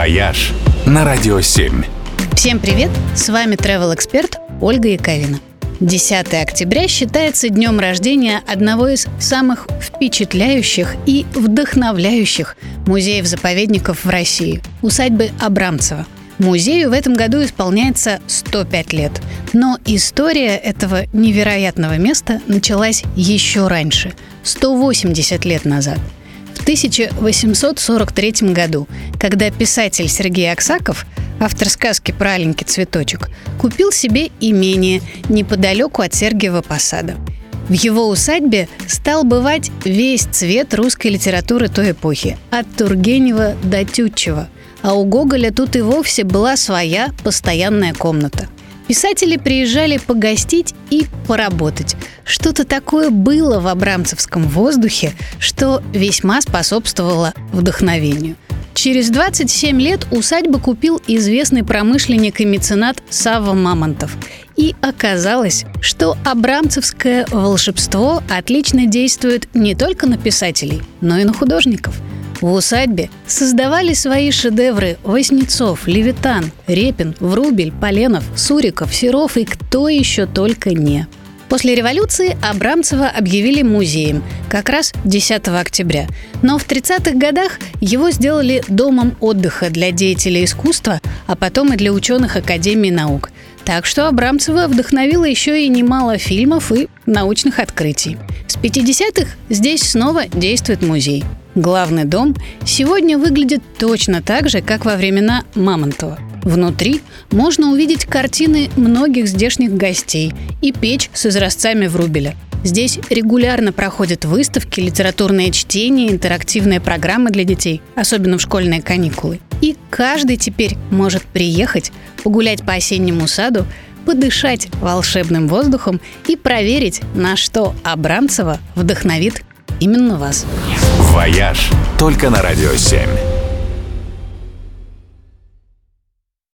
«Вояж» на Радио 7. Всем привет! С вами travel эксперт Ольга Яковина. 10 октября считается днем рождения одного из самых впечатляющих и вдохновляющих музеев-заповедников в России – усадьбы Абрамцева. Музею в этом году исполняется 105 лет. Но история этого невероятного места началась еще раньше – 180 лет назад – 1843 году, когда писатель Сергей Аксаков, автор сказки про аленький цветочек, купил себе имение неподалеку от Сергиева посада. В его усадьбе стал бывать весь цвет русской литературы той эпохи, от Тургенева до Тютчева. А у Гоголя тут и вовсе была своя постоянная комната – Писатели приезжали погостить и поработать. Что-то такое было в абрамцевском воздухе, что весьма способствовало вдохновению. Через 27 лет усадьбу купил известный промышленник и меценат Савва Мамонтов. И оказалось, что абрамцевское волшебство отлично действует не только на писателей, но и на художников – в усадьбе создавали свои шедевры Воснецов, Левитан, Репин, Врубель, Поленов, Суриков, Серов и кто еще только не. После революции Абрамцева объявили музеем, как раз 10 октября. Но в 30-х годах его сделали домом отдыха для деятелей искусства, а потом и для ученых Академии наук. Так что Абрамцева вдохновила еще и немало фильмов и научных открытий. С 50-х здесь снова действует музей. Главный дом сегодня выглядит точно так же, как во времена Мамонтова. Внутри можно увидеть картины многих здешних гостей и печь с изразцами Врубеля. Здесь регулярно проходят выставки, литературные чтения, интерактивные программы для детей, особенно в школьные каникулы. И каждый теперь может приехать, погулять по осеннему саду, подышать волшебным воздухом и проверить, на что Абрамцева вдохновит именно вас. «Вояж» только на «Радио 7».